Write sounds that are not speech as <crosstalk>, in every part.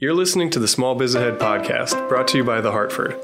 You're listening to the Small Biz Ahead podcast, brought to you by The Hartford.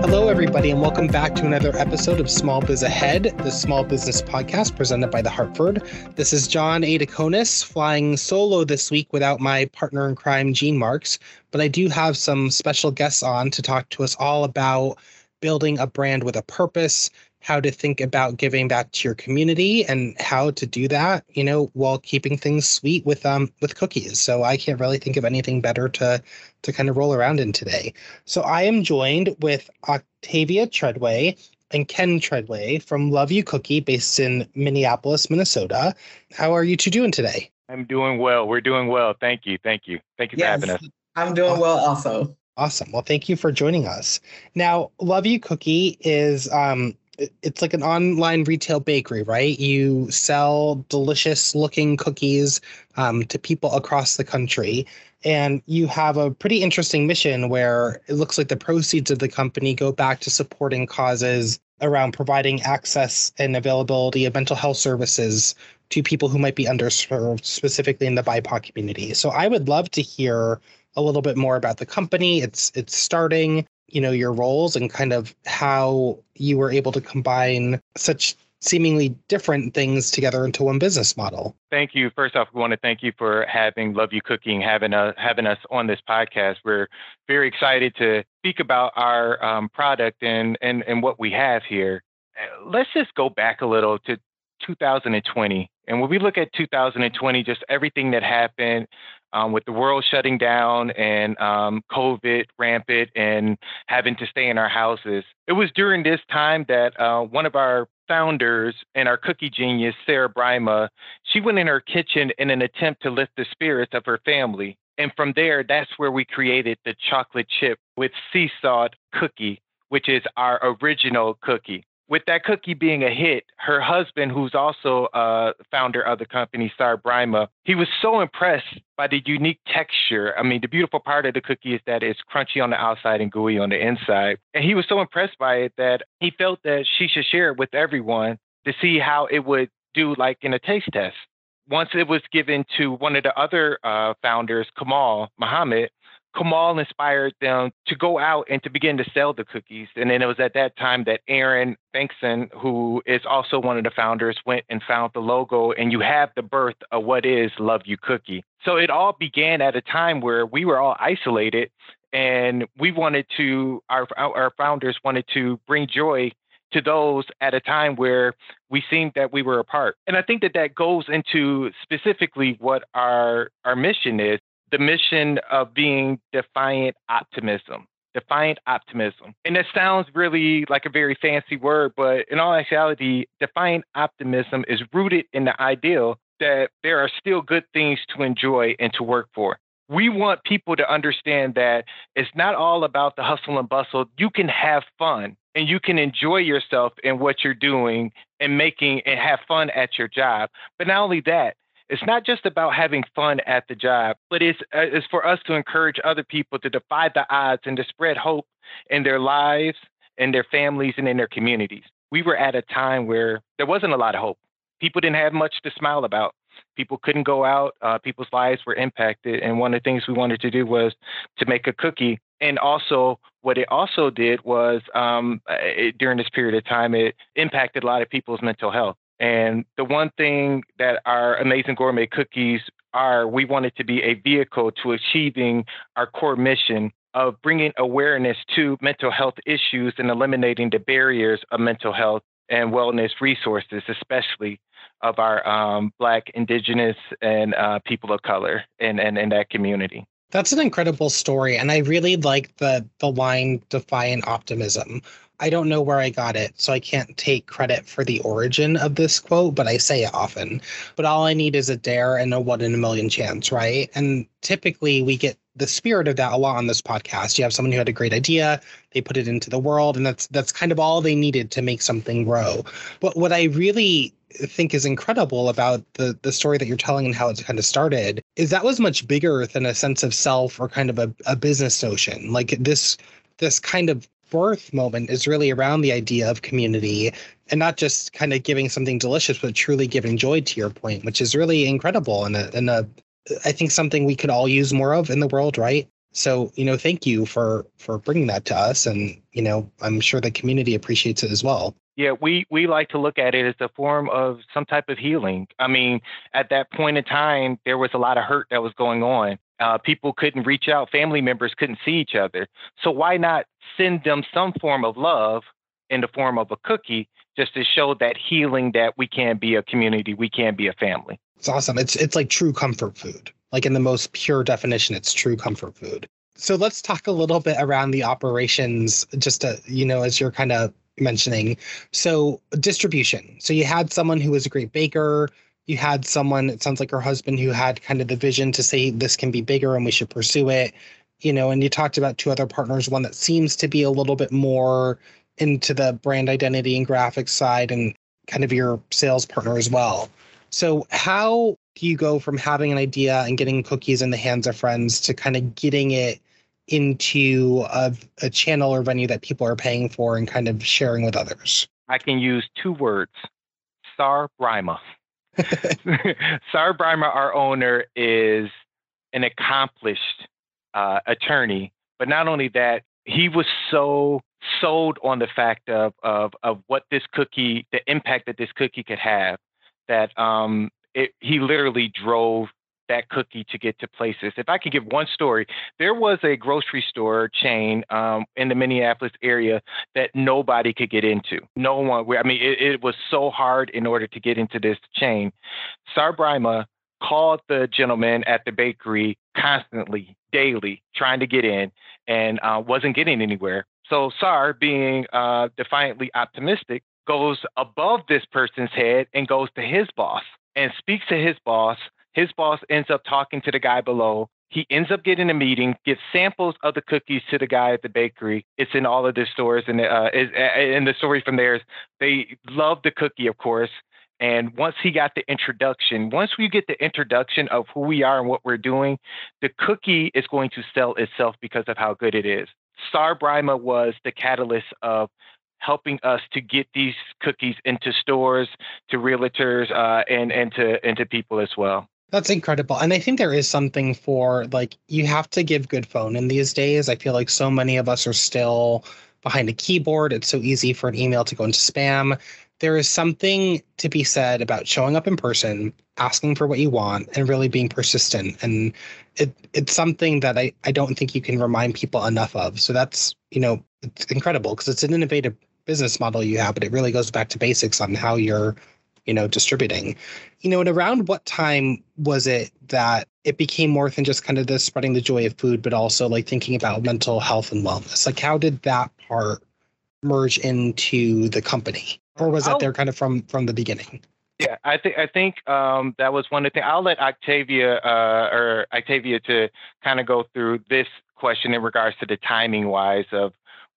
Hello, everybody, and welcome back to another episode of Small Biz Ahead, the small business podcast presented by The Hartford. This is Jon Aidukonis flying solo this week without my partner in crime, Gene Marks, but I do have some special guests on to talk to us all about building a brand with a purpose, how to think about giving back to your community and how to do that, you know, while keeping things sweet with um with cookies. So I can't really think of anything better to to kind of roll around in today. So I am joined with Octavia Treadway and Ken Treadway from Love You Cookie based in Minneapolis, Minnesota. How are you two doing today? I'm doing well. We're doing well. Thank you. Thank you. Thank you for Yes, having us. I'm doing well also. Awesome. Well, thank you for joining us. Now, Love You Cookie is um it's like an online retail bakery, right? You sell delicious looking cookies um, to people across the country. And you have a pretty interesting mission where it looks like the proceeds of the company go back to supporting causes around providing access and availability of mental health services to people who might be underserved, specifically in the BIPOC community. So I would love to hear a little bit more about the company, its its starting, you know, your roles and kind of how you were able to combine such seemingly different things together into one business model. Thank you. First off, we want to thank you for having Love You Cooking, having us having us on this podcast. We're very excited to speak about our um, product and, and and what we have here. Uh, Let's just go back a little to 2020, and when we look at 2020, just everything that happened um, with the world shutting down and um, COVID rampant and having to stay in our houses. It was during this time that uh, one of our founders and our cookie genius, Sarah Brima, she went in her kitchen in an attempt to lift the spirits of her family. And from there, that's where we created the chocolate chip with sea salt cookie, which is our original cookie. With that cookie being a hit, her husband, who's also a founder of the company, Sar Brima, he was so impressed by the unique texture. I mean, the beautiful part of the cookie is that it's crunchy on the outside and gooey on the inside. And he was so impressed by it that he felt that she should share it with everyone to see how it would do, like in a taste test. Once it was given to one of the other uh, founders, Kamal Muhammad, Kamal inspired them to go out and to begin to sell the cookies. And then it was at that time that Aaron Bankson, who is also one of the founders, went and found the logo. And you have the birth of what is Love You Cookie. So it all began at a time where we were all isolated and we wanted to, our, our founders wanted to bring joy to those at a time where we seemed that we were apart. And I think that that goes into specifically what our, our mission is the mission of being defiant optimism. Defiant optimism. And that sounds really like a very fancy word, but in all actuality, defiant optimism is rooted in the ideal that there are still good things to enjoy and to work for. We want people to understand that it's not all about the hustle and bustle. You can have fun and you can enjoy yourself in what you're doing and making and have fun at your job. But not only that, it's not just about having fun at the job, but it's, uh, it's for us to encourage other people to defy the odds and to spread hope in their lives, in their families, and in their communities. We were at a time where there wasn't a lot of hope. People didn't have much to smile about. People couldn't go out. Uh, people's lives were impacted. And one of the things we wanted to do was to make a cookie. And also, what it also did was um, it, during this period of time, it impacted a lot of people's mental health. And the one thing that our amazing gourmet cookies are, we wanted to be a vehicle to achieving our core mission of bringing awareness to mental health issues and eliminating the barriers of mental health and wellness resources, especially of our um, Black, Indigenous, and uh, people of color in, in, in that community. That's an incredible story, and I really like the the line "defiant optimism." I don't know where I got it, so I can't take credit for the origin of this quote, but I say it often. But all I need is a dare and a one in a million chance, right? And typically we get the spirit of that a lot on this podcast. You have someone who had a great idea, they put it into the world, and that's that's kind of all they needed to make something grow. But what I really think is incredible about the the story that you're telling and how it's kind of started is that was much bigger than a sense of self or kind of a, a business notion. Like this this kind of birth moment is really around the idea of community and not just kind of giving something delicious, but truly giving joy to your point, which is really incredible and a, and a I think something we could all use more of in the world, right? So, you know, thank you for for bringing that to us and, you know, I'm sure the community appreciates it as well. Yeah, we we like to look at it as a form of some type of healing. I mean, at that point in time, there was a lot of hurt that was going on. Uh, people couldn't reach out, family members couldn't see each other. So why not send them some form of love in the form of a cookie, just to show that healing that we can be a community, we can be a family. It's awesome. It's it's like true comfort food. Like in the most pure definition, it's true comfort food. So let's talk a little bit around the operations, just to, you know, as you're kind of mentioning. So distribution. So you had someone who was a great baker. You had someone, it sounds like her husband, who had kind of the vision to say this can be bigger and we should pursue it. You know, and you talked about two other partners, one that seems to be a little bit more into the brand identity and graphics side and kind of your sales partner as well. So, how do you go from having an idea and getting cookies in the hands of friends to kind of getting it into a, a channel or venue that people are paying for and kind of sharing with others? I can use two words Sar Brima. <laughs> Sar Brima, our owner, is an accomplished uh, attorney, but not only that, he was so sold on the fact of, of, of what this cookie, the impact that this cookie could have, that um, it, he literally drove that cookie to get to places. If I can give one story, there was a grocery store chain um, in the Minneapolis area that nobody could get into. No one, I mean, it, it was so hard in order to get into this chain. Sar Brima called the gentleman at the bakery constantly, daily, trying to get in and uh, wasn't getting anywhere. So Sar, being uh, defiantly optimistic, goes above this person's head and goes to his boss and speaks to his boss. His boss ends up talking to the guy below. He ends up getting a meeting, gives samples of the cookies to the guy at the bakery. It's in all of their stores, and uh, is, and the story from there is they love the cookie, of course. And once he got the introduction, once we get the introduction of who we are and what we're doing, the cookie is going to sell itself because of how good it is. Sar Brima was the catalyst of helping us to get these cookies into stores, to realtors, uh, and and to and to people as well. That's incredible. And I think there is something for like you have to give good phone in these days. I feel like so many of us are still behind a keyboard. It's so easy for an email to go into spam there is something to be said about showing up in person, asking for what you want, and really being persistent. And it it's something that I, I don't think you can remind people enough of. So that's, you know, it's incredible because it's an innovative business model you have, but it really goes back to basics on how you're, you know, distributing. You know, and around what time was it that it became more than just kind of this spreading the joy of food, but also like thinking about mental health and wellness? Like how did that part merge into the company? or was that there kind of from from the beginning? Yeah, I think I think um, that was one of the things. I'll let Octavia uh, or Octavia to kind of go through this question in regards to the timing wise of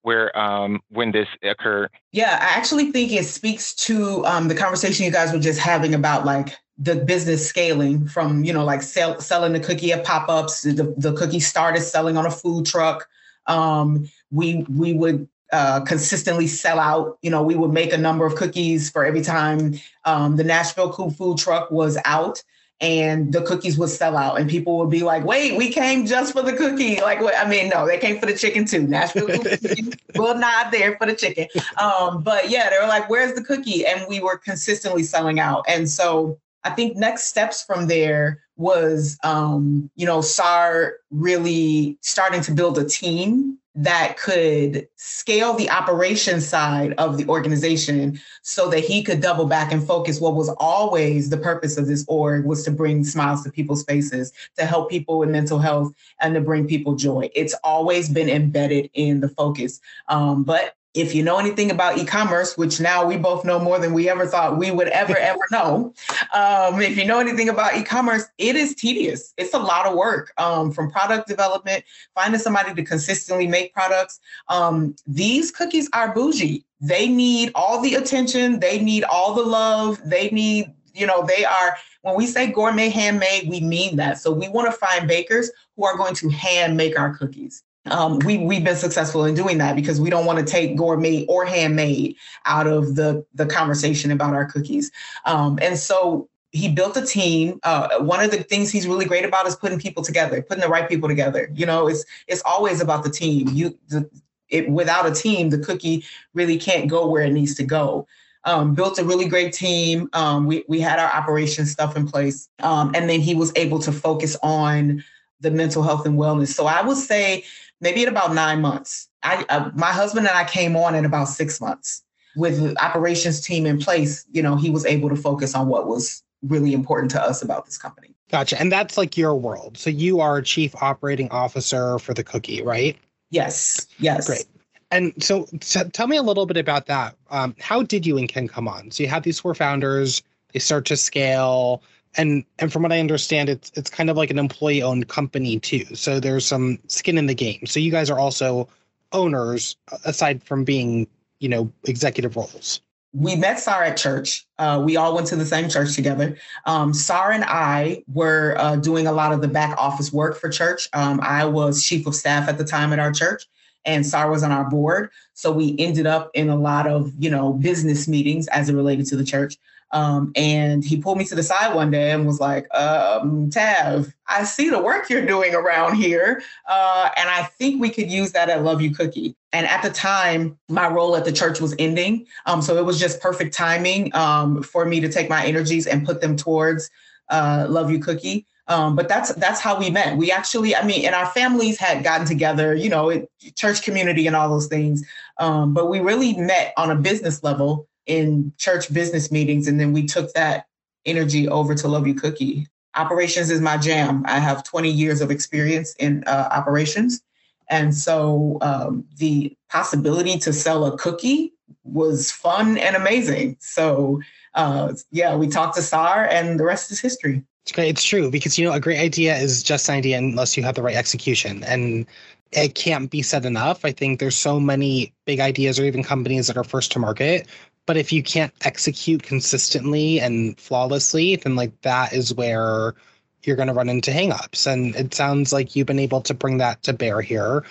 where um, when this occurred. Yeah, I actually think it speaks to um, the conversation you guys were just having about like the business scaling from you know like sell, selling the cookie at pop-ups. The, the cookie started selling on a food truck. Um, we we would uh, consistently sell out. You know, we would make a number of cookies for every time um, the Nashville food truck was out, and the cookies would sell out, and people would be like, "Wait, we came just for the cookie." Like, I mean, no, they came for the chicken too. Nashville <laughs> well, not there for the chicken, um, but yeah, they were like, "Where's the cookie?" And we were consistently selling out, and so I think next steps from there was, um, you know, Sar really starting to build a team that could scale the operation side of the organization so that he could double back and focus what was always the purpose of this org was to bring smiles to people's faces to help people with mental health and to bring people joy. It's always been embedded in the focus. Um, but if you know anything about e-commerce, which now we both know more than we ever thought we would ever <laughs> ever know, um, if you know anything about e-commerce, it is tedious. It's a lot of work um, from product development, finding somebody to consistently make products. Um, these cookies are bougie. They need all the attention. They need all the love. They need, you know, they are. When we say gourmet handmade, we mean that. So we want to find bakers who are going to hand make our cookies um, we we've been successful in doing that because we don't want to take gourmet or handmade out of the the conversation about our cookies. Um, and so he built a team. Uh, one of the things he's really great about is putting people together, putting the right people together. You know, it's it's always about the team. You the, it, without a team, the cookie really can't go where it needs to go. Um, built a really great team. Um, we we had our operation stuff in place, um, and then he was able to focus on the mental health and wellness. So I would say maybe at about nine months. I, uh, my husband and I came on in about six months with the operations team in place. You know, he was able to focus on what was really important to us about this company. Gotcha. And that's like your world. So you are chief operating officer for the cookie, right? Yes. Yes. Great. And so, so tell me a little bit about that. Um, how did you and Ken come on? So you have these four founders, they start to scale and and from what I understand, it's it's kind of like an employee owned company too. So there's some skin in the game. So you guys are also owners aside from being you know executive roles. We met Sar at church. Uh, we all went to the same church together. Um, and I were uh, doing a lot of the back office work for church. Um, I was chief of staff at the time at our church, and Sar was on our board. So we ended up in a lot of you know business meetings as it related to the church. Um, and he pulled me to the side one day and was like, um, Tav, I see the work you're doing around here. Uh, and I think we could use that at Love You Cookie. And at the time, my role at the church was ending. Um, so it was just perfect timing um, for me to take my energies and put them towards uh, Love You Cookie. Um, but that's that's how we met. We actually, I mean, and our families had gotten together, you know, it, church community and all those things. Um, but we really met on a business level in church business meetings. And then we took that energy over to Love You Cookie. Operations is my jam. I have 20 years of experience in uh, operations. And so um, the possibility to sell a cookie was fun and amazing. So uh, yeah, we talked to SAR and the rest is history. It's great. It's true because, you know, a great idea is just an idea unless you have the right execution. And it can't be said enough. I think there's so many big ideas or even companies that are first to market but if you can't execute consistently and flawlessly, then like that is where you're going to run into hangups. And it sounds like you've been able to bring that to bear here.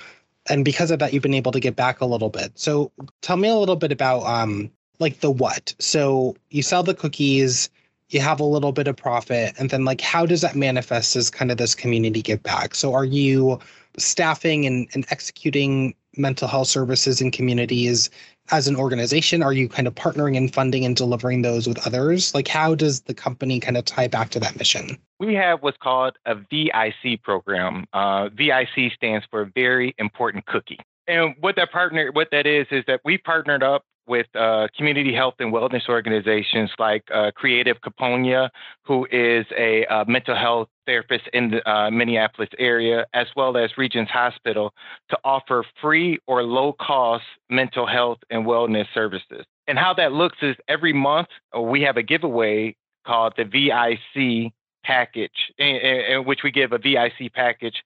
And because of that, you've been able to get back a little bit. So tell me a little bit about um like the what. So you sell the cookies, you have a little bit of profit, and then like how does that manifest as kind of this community give back? So are you staffing and, and executing mental health services in communities as an organization? Are you kind of partnering and funding and delivering those with others? Like how does the company kind of tie back to that mission? We have what's called a vic program. Uh, vic stands for very important cookie. And what that partner what that is is that we partnered up with uh, community health and wellness organizations like uh, Creative Kuponya, who is a uh, mental health therapist in the uh, Minneapolis area, as well as Regions Hospital, to offer free or low cost mental health and wellness services. And how that looks is every month uh, we have a giveaway called the VIC package, in, in, which we give a VIC package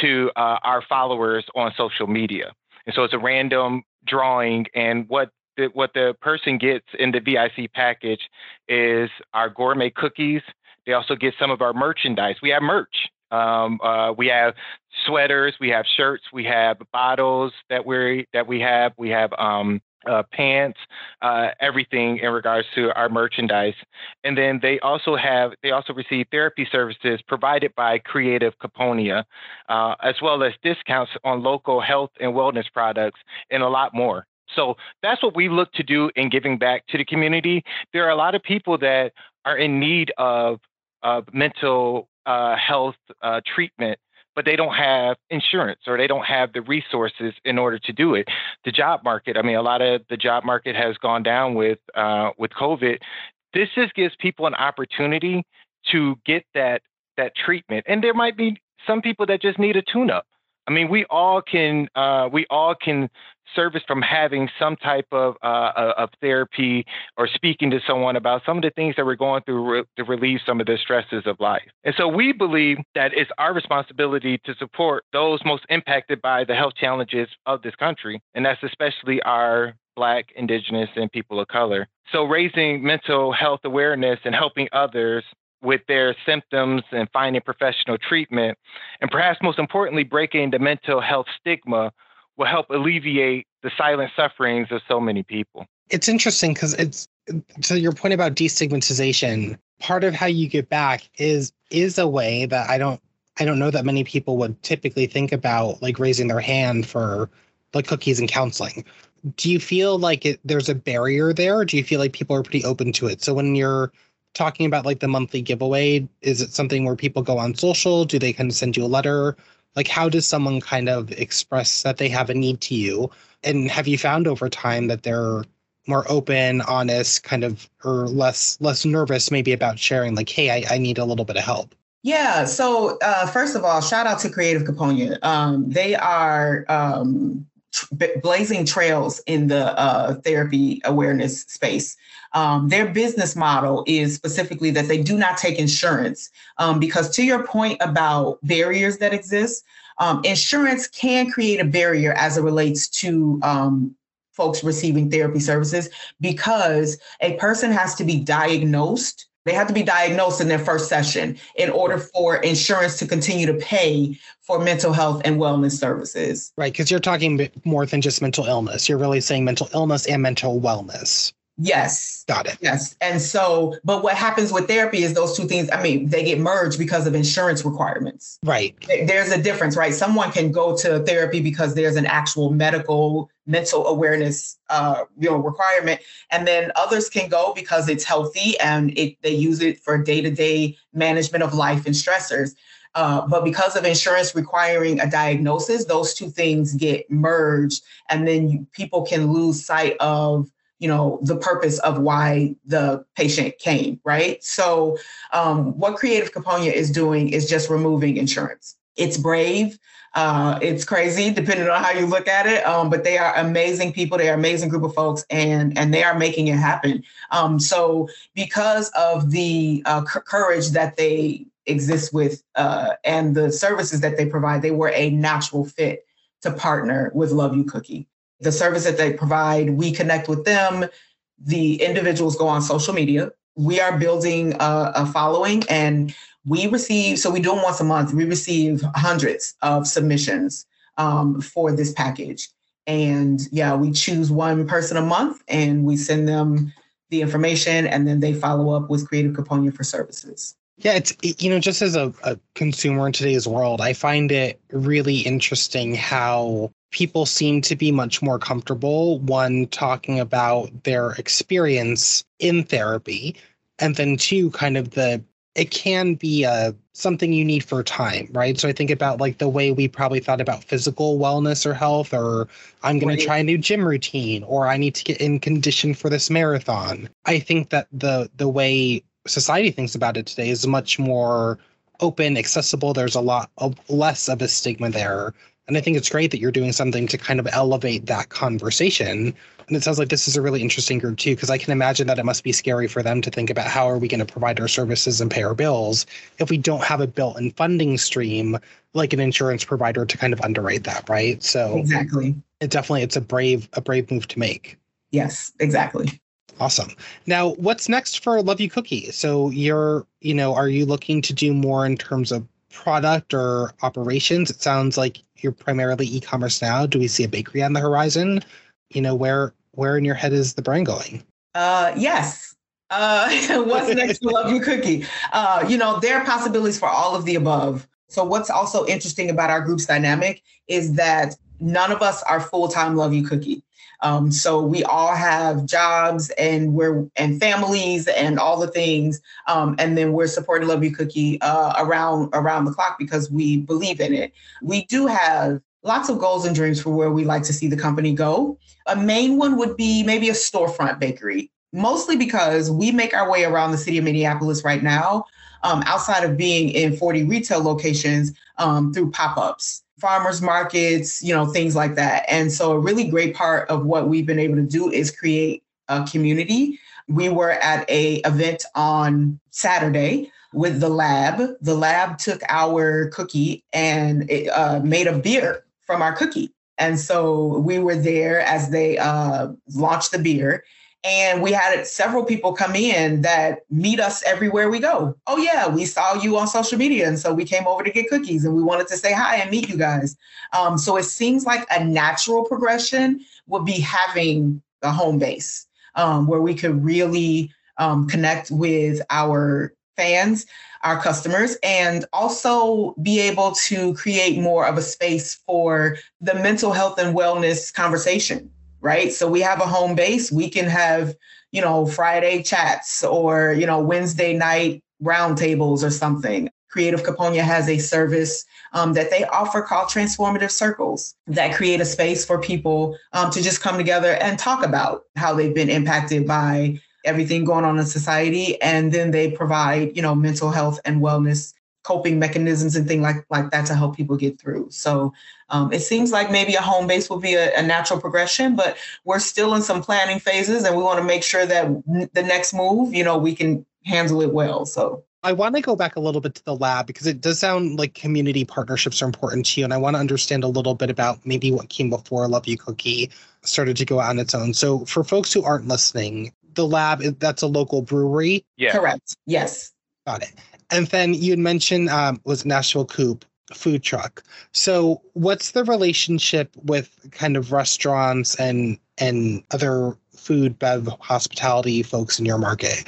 to uh, our followers on social media. And so it's a random drawing, and what the, what the person gets in the VIC package is our gourmet cookies. They also get some of our merchandise. We have merch. Um, uh, we have sweaters, we have shirts, we have bottles that we that we have. We have um, uh, pants, uh, everything in regards to our merchandise. And then they also have, they also receive therapy services provided by Creative Kuponya, uh, as well as discounts on local health and wellness products and a lot more. So that's what we look to do in giving back to the community. There are a lot of people that are in need of, mental uh, health uh, treatment, but they don't have insurance or they don't have the resources in order to do it. The job market, I mean, a lot of the job market has gone down with uh, with COVID. This just gives people an opportunity to get that that treatment, and there might be some people that just need a tune-up. I mean, we all can uh, we all can service from having some type of uh, uh, of therapy or speaking to someone about some of the things that we're going through re- to relieve some of the stresses of life. And so we believe that it's our responsibility to support those most impacted by the health challenges of this country, and that's especially our Black, Indigenous, and people of color. So raising mental health awareness and helping others with their symptoms and finding professional treatment. And perhaps most importantly, breaking the mental health stigma will help alleviate the silent sufferings of so many people. It's interesting because it's to your point about destigmatization. Part of how you get back is is a way that I don't I don't know that many people would typically think about like raising their hand for like cookies and counseling. Do you feel like it, there's a barrier there? do you feel like people are pretty open to it? So when you're talking about like the monthly giveaway, is it something where people go on social? Do they kind of send you a letter? Like how does someone kind of express that they have a need to you? And have you found over time that they're more open, honest, kind of or less less nervous maybe about sharing like, hey, I, I need a little bit of help? Yeah. So uh, first of all, shout out to Creative Kuponya. Um, they are um, blazing trails in the uh, therapy awareness space. Um, their business model is specifically that they do not take insurance um, because, to your point about barriers that exist, um, insurance can create a barrier as it relates to um, folks receiving therapy services because a person has to be diagnosed they have to be diagnosed in their first session in order for insurance to continue to pay for mental health and wellness services. Right, because you're talking more than just mental illness. You're really saying mental illness and mental wellness. Yes. Got it. Yes. And so, but what happens with therapy is those two things, I mean, they get merged because of insurance requirements. Right. There's a difference, right? Someone can go to therapy because there's an actual medical mental awareness uh, you know requirement and then others can go because it's healthy and it, they use it for day-to-day management of life and stressors uh, but because of insurance requiring a diagnosis those two things get merged and then you, people can lose sight of you know the purpose of why the patient came right? So um, what creative kuponya is doing is just removing insurance. It's brave. Uh, it's crazy depending on how you look at it um, but they are amazing people. They are amazing group of folks and and they are making it happen. Um, so because of the uh, c- courage that they exist with uh, and the services that they provide they were a natural fit to partner with love you cookie the service that they provide, we connect with them. The individuals go on social media. We are building a, a following and we receive, so we do them once a month. We receive hundreds of submissions um, for this package. And yeah, we choose one person a month and we send them the information and then they follow up with Creative Kuponya for services. Yeah, it's you know, just as a, a consumer in today's world, I find it really interesting how people seem to be much more comfortable one talking about their experience in therapy and then two kind of the it can be a uh, something you need for time right? So i think about like the way we probably thought about physical wellness or health or i'm going right. to try a new gym routine or i need to get in condition for this marathon. I think that the the way society thinks about it today is much more open accessible. There's a lot of less of a stigma there and I think it's great that you're doing something to kind of elevate that conversation. And it sounds like this is a really interesting group too, because I can imagine that it must be scary for them to think about how are we going to provide our services and pay our bills if we don't have a built-in funding stream like an insurance provider to kind of underwrite that, right? So exactly, it definitely it's a brave a brave move to make. Yes, exactly. Awesome. Now, what's next for Love You Cookie? So you're, you know, are you looking to do more in terms of product or operations? It sounds like you're primarily e-commerce now. Do we see a bakery on the horizon? You know, where where in your head is the brand going? Uh, yes. Uh, <laughs> what's next Love You Cookie? Uh, you know, there are possibilities for all of the above. So what's also interesting about our group's dynamic is that none of us are full-time Love You Cookie. Um, so we all have jobs and we're and families and all the things, um, and then we're supporting Love You Cookie uh, around around the clock because we believe in it. We do have lots of goals and dreams for where we like to see the company go. A main one would be maybe a storefront bakery, mostly because we make our way around the city of Minneapolis right now. Um, outside of being in 40 retail locations um, through pop-ups farmers markets, you know, things like that. And so a really great part of what we've been able to do is create a community. We were at a event on Saturday with the lab. The lab took our cookie and it, uh, made a beer from our cookie. And so we were there as they uh, launched the beer. And we had several people come in that meet us everywhere we go. Oh, yeah, we saw you on social media. And so we came over to get cookies and we wanted to say hi and meet you guys. Um, so it seems like a natural progression would be having a home base um, where we could really um, connect with our fans, our customers, and also be able to create more of a space for the mental health and wellness conversation right? So we have a home base. We can have, you know, Friday chats or, you know, Wednesday night roundtables or something. Creative Kuponya has a service um, that they offer called Transformative Circles that create a space for people um, to just come together and talk about how they've been impacted by everything going on in society. And then they provide, you know, mental health and wellness coping mechanisms and things like, like that to help people get through. So um, it seems like maybe a home base will be a, a, natural progression, but we're still in some planning phases and we want to make sure that the next move, you know, we can handle it well. So I want to go back a little bit to the lab because it does sound like community partnerships are important to you. And I want to understand a little bit about maybe what came before Love You Cookie started to go on its own. So for folks who aren't listening, the lab, that's a local brewery. Yeah. Correct. Yes. Got it. And then you had mentioned um, was Nashville Coop food truck. So what's the relationship with kind of restaurants and and other food, bev, hospitality folks in your market?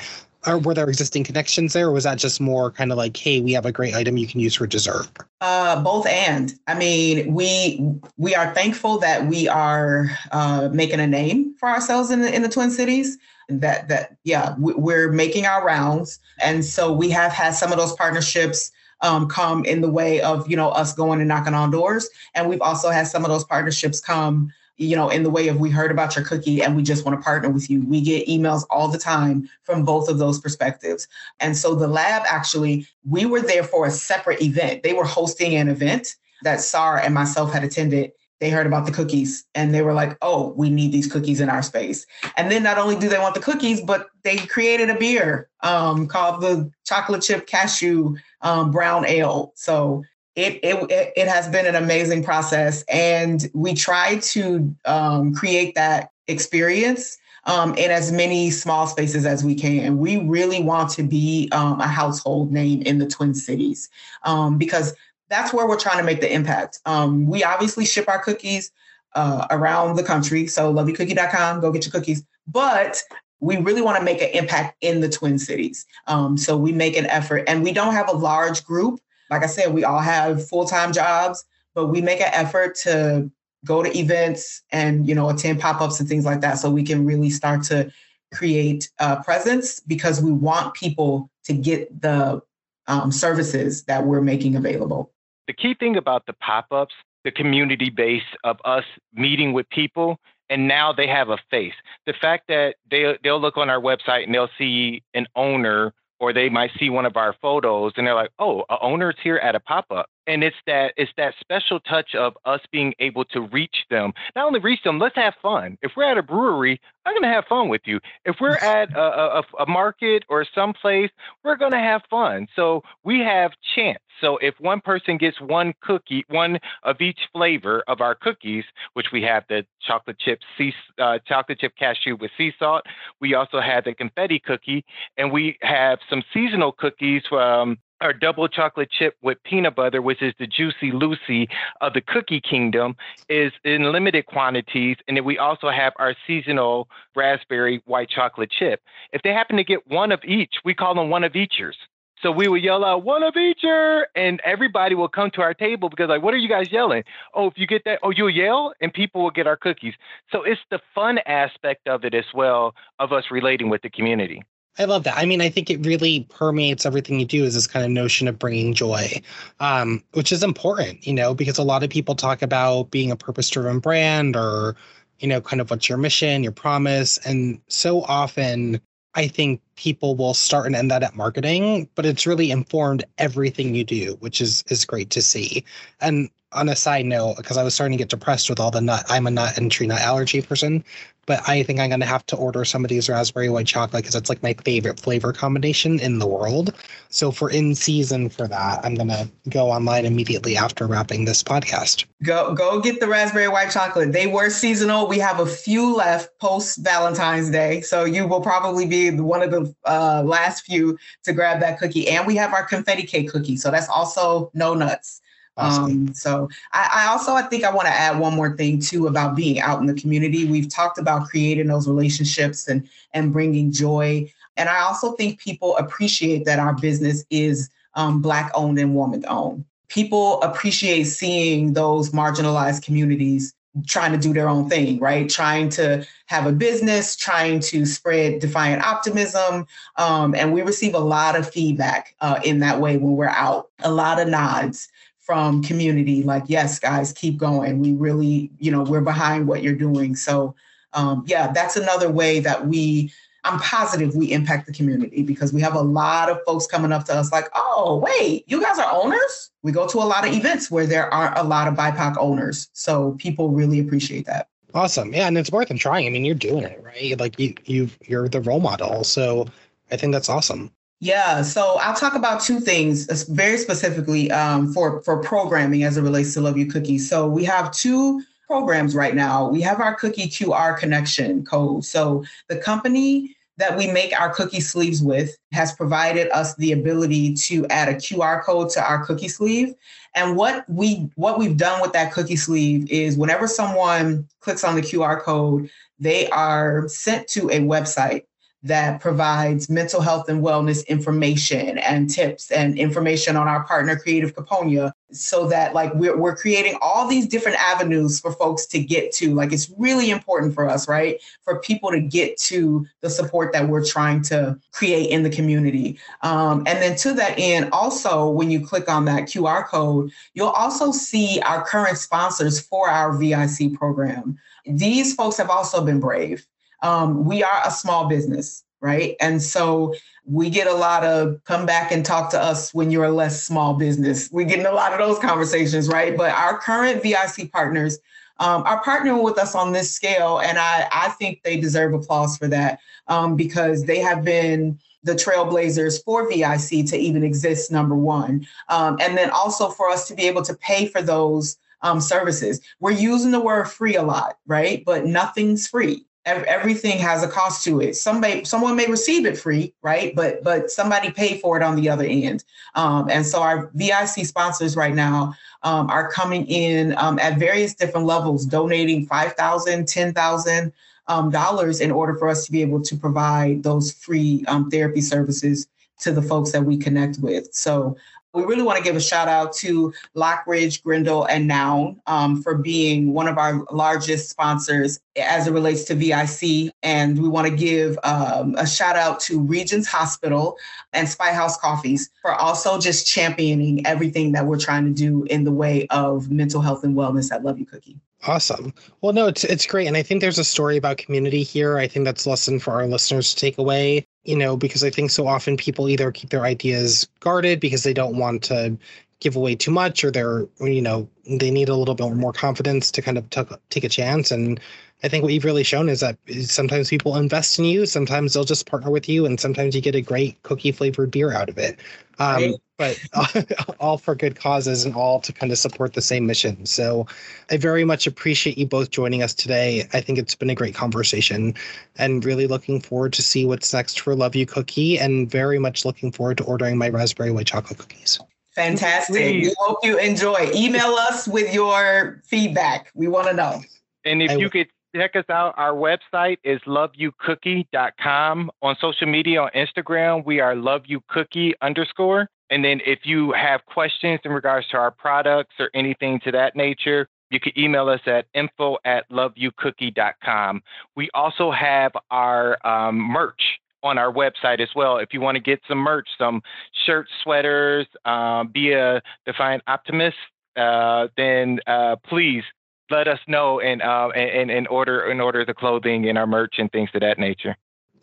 Or were there existing connections there, or was that just more kind of like, hey, we have a great item you can use for dessert? Uh, both and. I mean, we we are thankful that we are uh, making a name for ourselves in the in the Twin Cities that that yeah we're making our rounds and so we have had some of those partnerships um, come in the way of you know us going and knocking on doors and we've also had some of those partnerships come you know in the way of we heard about your cookie and we just want to partner with you we get emails all the time from both of those perspectives and so the lab actually we were there for a separate event they were hosting an event that Sar and myself had attended they heard about the cookies and they were like, oh, we need these cookies in our space. And then not only do they want the cookies, but they created a beer um, called the chocolate chip cashew um, brown ale. So it, it, it has been an amazing process. And we try to um, create that experience um, in as many small spaces as we can. We really want to be um, a household name in the Twin Cities um, because that's where we're trying to make the impact. Um, we obviously ship our cookies uh, around the country. So loveyoucookie.com, go get your cookies. But we really want to make an impact in the Twin Cities. Um, so we make an effort, and we don't have a large group. Like I said, we all have full time jobs, but we make an effort to go to events and you know attend pop ups and things like that, so we can really start to create a presence because we want people to get the um, services that we're making available. The key thing about the pop ups, the community base of us meeting with people, and now they have a face. The fact that they, they'll look on our website and they'll see an owner or they might see one of our photos and they're like, oh, a owner's here at a pop up and it's that it's that special touch of us being able to reach them. Not only reach them let's have fun. If we're at a brewery i'm going to have fun with you. If we're <laughs> at a, a, a market or someplace we're going to have fun. So we have chance. So if one person gets one cookie one of each flavor of our cookies which we have the chocolate chip sea uh, chocolate chip cashew with sea salt we also have the confetti cookie and we have some seasonal cookies from our double chocolate chip with peanut butter, which is the Juicy Lucy of the Cookie Kingdom, is in limited quantities. And then we also have our seasonal raspberry white chocolate chip. If they happen to get one of each, we call them one of eachers. So we would yell out one of eacher, and everybody will come to our table because like, what are you guys yelling? Oh, if you get that, oh, you'll yell, and people will get our cookies. So it's the fun aspect of it as well of us relating with the community. I love that. I mean, I think it really permeates everything you do is this kind of notion of bringing joy, um, which is important, you know, because a lot of people talk about being a purpose driven brand or, you know, kind of what's your mission, your promise. And so often I think people will start and end that at marketing, but it's really informed everything you do, which is is great to see. And on a side note, because I was starting to get depressed with all the nut, I'm a nut and tree nut allergy person but I think I'm going to have to order some of these raspberry white chocolate because it's like my favorite flavor combination in the world. So for in season for that, I'm going to go online immediately after wrapping this podcast. Go go get the raspberry white chocolate. They were seasonal. We have a few left post Valentine's Day, so you will probably be one of the uh, last few to grab that cookie. And we have our confetti cake cookie, so that's also no nuts. Um, so I, I, also I think I want to add one more thing too about being out in the community. We've talked about creating those relationships and and bringing joy. And I also think people appreciate that our business is um, black owned and woman owned. People appreciate seeing those marginalized communities trying to do their own thing, right? Trying to have a business, trying to spread defiant optimism. Um, and we receive a lot of feedback uh, in that way when we're out, a lot of nods from community like yes guys keep going. We really you know we're behind what you're doing. So um, yeah that's another way that we i'm positive we impact the community because we have a lot of folks coming up to us like oh wait you guys are owners? We go to a lot of events where there aren't a lot of bipoc owners. So people really appreciate that. Awesome. Yeah and it's worth trying. I mean you're doing it right? Like you you you're the role model. So i think that's awesome yeah, so I'll talk about two things very specifically um, for for programming as it relates to Love You Cookies. So we have two programs right now. We have our cookie QR connection code. So the company that we make our cookie sleeves with has provided us the ability to add a QR code to our cookie sleeve. And what we what we've done with that cookie sleeve is whenever someone clicks on the QR code, they are sent to a website that provides mental health and wellness information and tips and information on our partner creative kuponya so that like we're, we're creating all these different avenues for folks to get to. Like it's really important for us right? For people to get to the support that we're trying to create in the community. Um, and then to that end also when you click on that qr code you'll also see our current sponsors for our vic program. These folks have also been brave um, we are a small business, right? And so we get a lot of come back and talk to us when you're a less small business. We're getting a lot of those conversations, right? But our current VIC partners um, are partnering with us on this scale, and I, I think they deserve applause for that um, because they have been the trailblazers for VIC to even exist, number one. Um, and then also for us to be able to pay for those um, services. We're using the word free a lot, right? But nothing's free everything has a cost to it. Somebody, someone may receive it free, right? But but somebody paid for it on the other end. Um, and so our VIC sponsors right now um, are coming in um, at various different levels, donating five thousand, ten thousand um, dollars in order for us to be able to provide those free um, therapy services to the folks that we connect with. So we really want to give a shout out to Lockridge, Grindal, and Nauen um, for being one of our largest sponsors as it relates to VIC. And we want to give um, a shout out to Regions Hospital and Spyhouse Coffees for also just championing everything that we're trying to do in the way of mental health and wellness at Love You Cookie. Awesome. Well, no, it's it's great, and I think there's a story about community here. I think that's a lesson for our listeners to take away. You know, because I think so often people either keep their ideas guarded because they don't want to give away too much, or they're you know they need a little bit more confidence to kind of t- take a chance. And I think what you've really shown is that sometimes people invest in you, sometimes they'll just partner with you, and sometimes you get a great cookie flavored beer out of it. Um, right. But <laughs> all for good causes and all to kind of support the same mission. So I very much appreciate you both joining us today. I think it's been a great conversation and really looking forward to see what's next for Love You Cookie and very much looking forward to ordering my raspberry white chocolate cookies. Fantastic. We hope you enjoy. Email us with your feedback. We want to know. And if I you could check us out. Our website is loveyoucookie.com. On social media, on Instagram, we are loveyoucookie underscore. And then if you have questions in regards to our products or anything to that nature, you can email us at info at loveyoucookie.com. We also have our um, merch on our website as well. If you want to get some merch, some shirts, sweaters, um, be a defiant optimist, uh, then uh, please let us know and uh, and and order and order the clothing and our merch and things of that nature.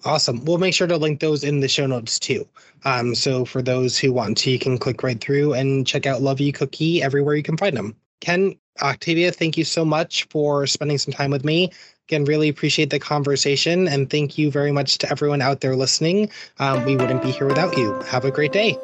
Awesome. We'll make sure to link those in the show notes too. Um, so for those who want to, you can click right through and check out Love You Cookie everywhere you can find them. Ken, Octavia, thank you so much for spending some time with me. Again, really appreciate the conversation and thank you very much to everyone out there listening. Um, we wouldn't be here without you. Have a great day.